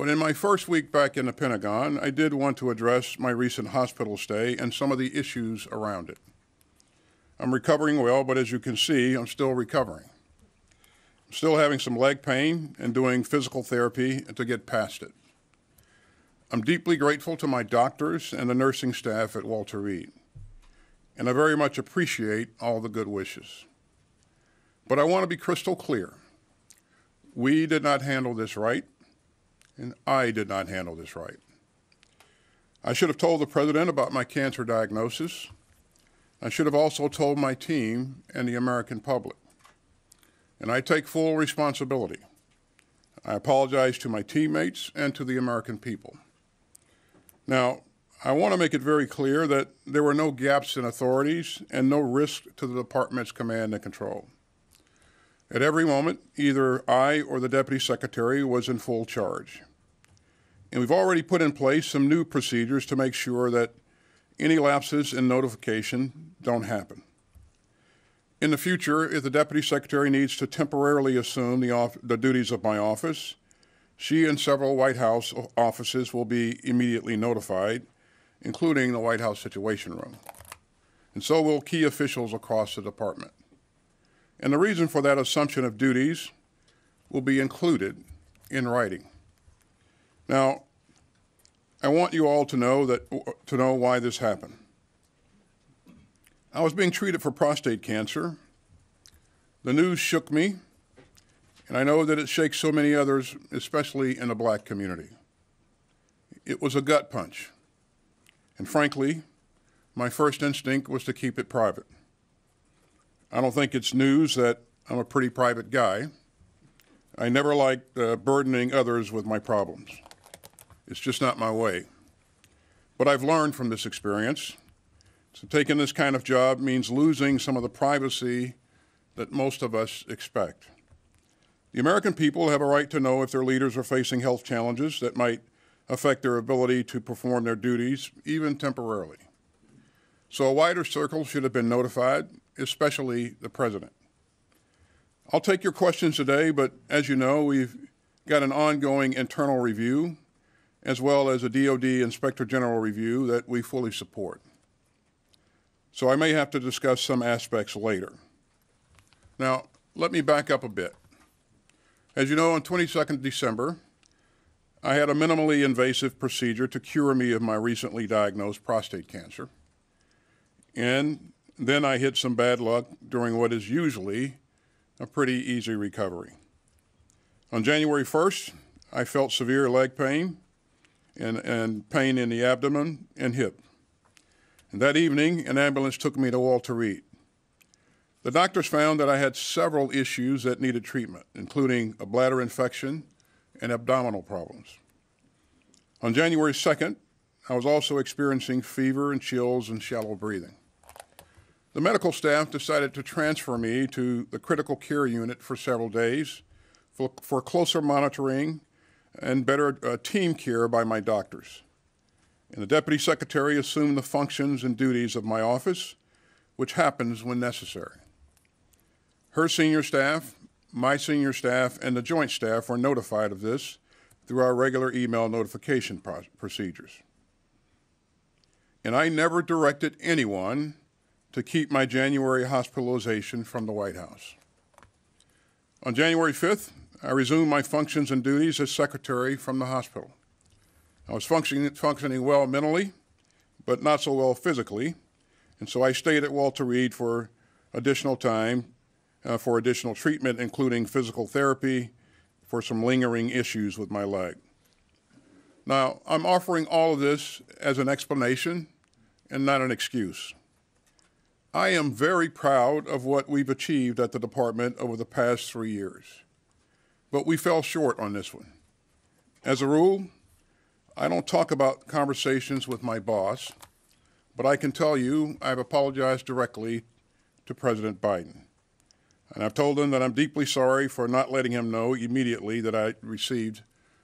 But in my first week back in the Pentagon, I did want to address my recent hospital stay and some of the issues around it. I'm recovering well, but as you can see, I'm still recovering. I'm still having some leg pain and doing physical therapy to get past it. I'm deeply grateful to my doctors and the nursing staff at Walter Reed, and I very much appreciate all the good wishes. But I want to be crystal clear. We did not handle this right, and I did not handle this right. I should have told the president about my cancer diagnosis. I should have also told my team and the American public. And I take full responsibility. I apologize to my teammates and to the American people. Now, I want to make it very clear that there were no gaps in authorities and no risk to the department's command and control. At every moment, either I or the Deputy Secretary was in full charge. And we've already put in place some new procedures to make sure that any lapses in notification don't happen. In the future, if the Deputy Secretary needs to temporarily assume the, the duties of my office, she and several White House offices will be immediately notified, including the White House Situation Room. And so will key officials across the department. And the reason for that assumption of duties will be included in writing. Now, I want you all to know that to know why this happened. I was being treated for prostate cancer. The news shook me and I know that it shakes so many others, especially in the black community. It was a gut punch. And frankly, my first instinct was to keep it private. I don't think it's news that I'm a pretty private guy. I never liked uh, burdening others with my problems. It's just not my way. But I've learned from this experience. So taking this kind of job means losing some of the privacy that most of us expect. The American people have a right to know if their leaders are facing health challenges that might affect their ability to perform their duties, even temporarily. So a wider circle should have been notified, especially the president. I'll take your questions today, but as you know, we've got an ongoing internal review as well as a DoD Inspector General review that we fully support. So I may have to discuss some aspects later. Now, let me back up a bit. As you know, on 22nd December, I had a minimally invasive procedure to cure me of my recently diagnosed prostate cancer. And then I hit some bad luck during what is usually a pretty easy recovery. On January 1st, I felt severe leg pain and, and pain in the abdomen and hip. And that evening, an ambulance took me to Walter Reed. The doctors found that I had several issues that needed treatment, including a bladder infection and abdominal problems. On January 2nd, I was also experiencing fever and chills and shallow breathing. The medical staff decided to transfer me to the critical care unit for several days for, for closer monitoring and better uh, team care by my doctors. And the deputy secretary assumed the functions and duties of my office, which happens when necessary. Her senior staff, my senior staff, and the joint staff were notified of this through our regular email notification pro procedures. And I never directed anyone to keep my January hospitalization from the White House. On January 5th, I resumed my functions and duties as secretary from the hospital. I was functioning, functioning well mentally, but not so well physically, and so I stayed at Walter Reed for additional time uh, for additional treatment, including physical therapy for some lingering issues with my leg. Now, I'm offering all of this as an explanation and not an excuse. I am very proud of what we've achieved at the department over the past three years, but we fell short on this one. As a rule, I don't talk about conversations with my boss, but I can tell you I've apologized directly to President Biden. And I've told him that I'm deeply sorry for not letting him know immediately that I received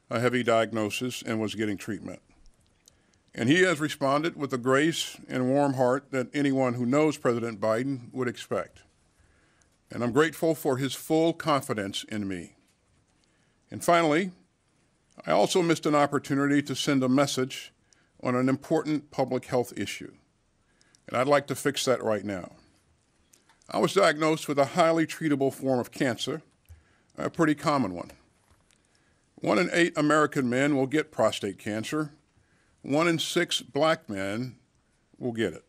a heavy diagnosis and was getting treatment. And he has responded with the grace and warm heart that anyone who knows President Biden would expect. And I'm grateful for his full confidence in me. And finally, I also missed an opportunity to send a message on an important public health issue, and I'd like to fix that right now. I was diagnosed with a highly treatable form of cancer, a pretty common one. One in eight American men will get prostate cancer. One in six black men will get it.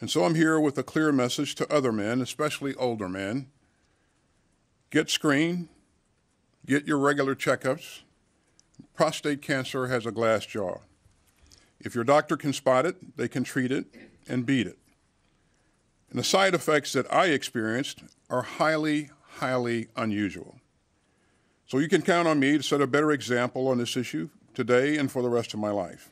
And so I'm here with a clear message to other men, especially older men. Get screened, get your regular checkups. Prostate cancer has a glass jaw. If your doctor can spot it, they can treat it and beat it. And the side effects that I experienced are highly, highly unusual. So you can count on me to set a better example on this issue today and for the rest of my life.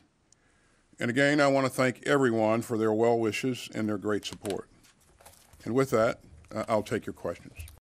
And again, I want to thank everyone for their well wishes and their great support. And with that, I'll take your questions.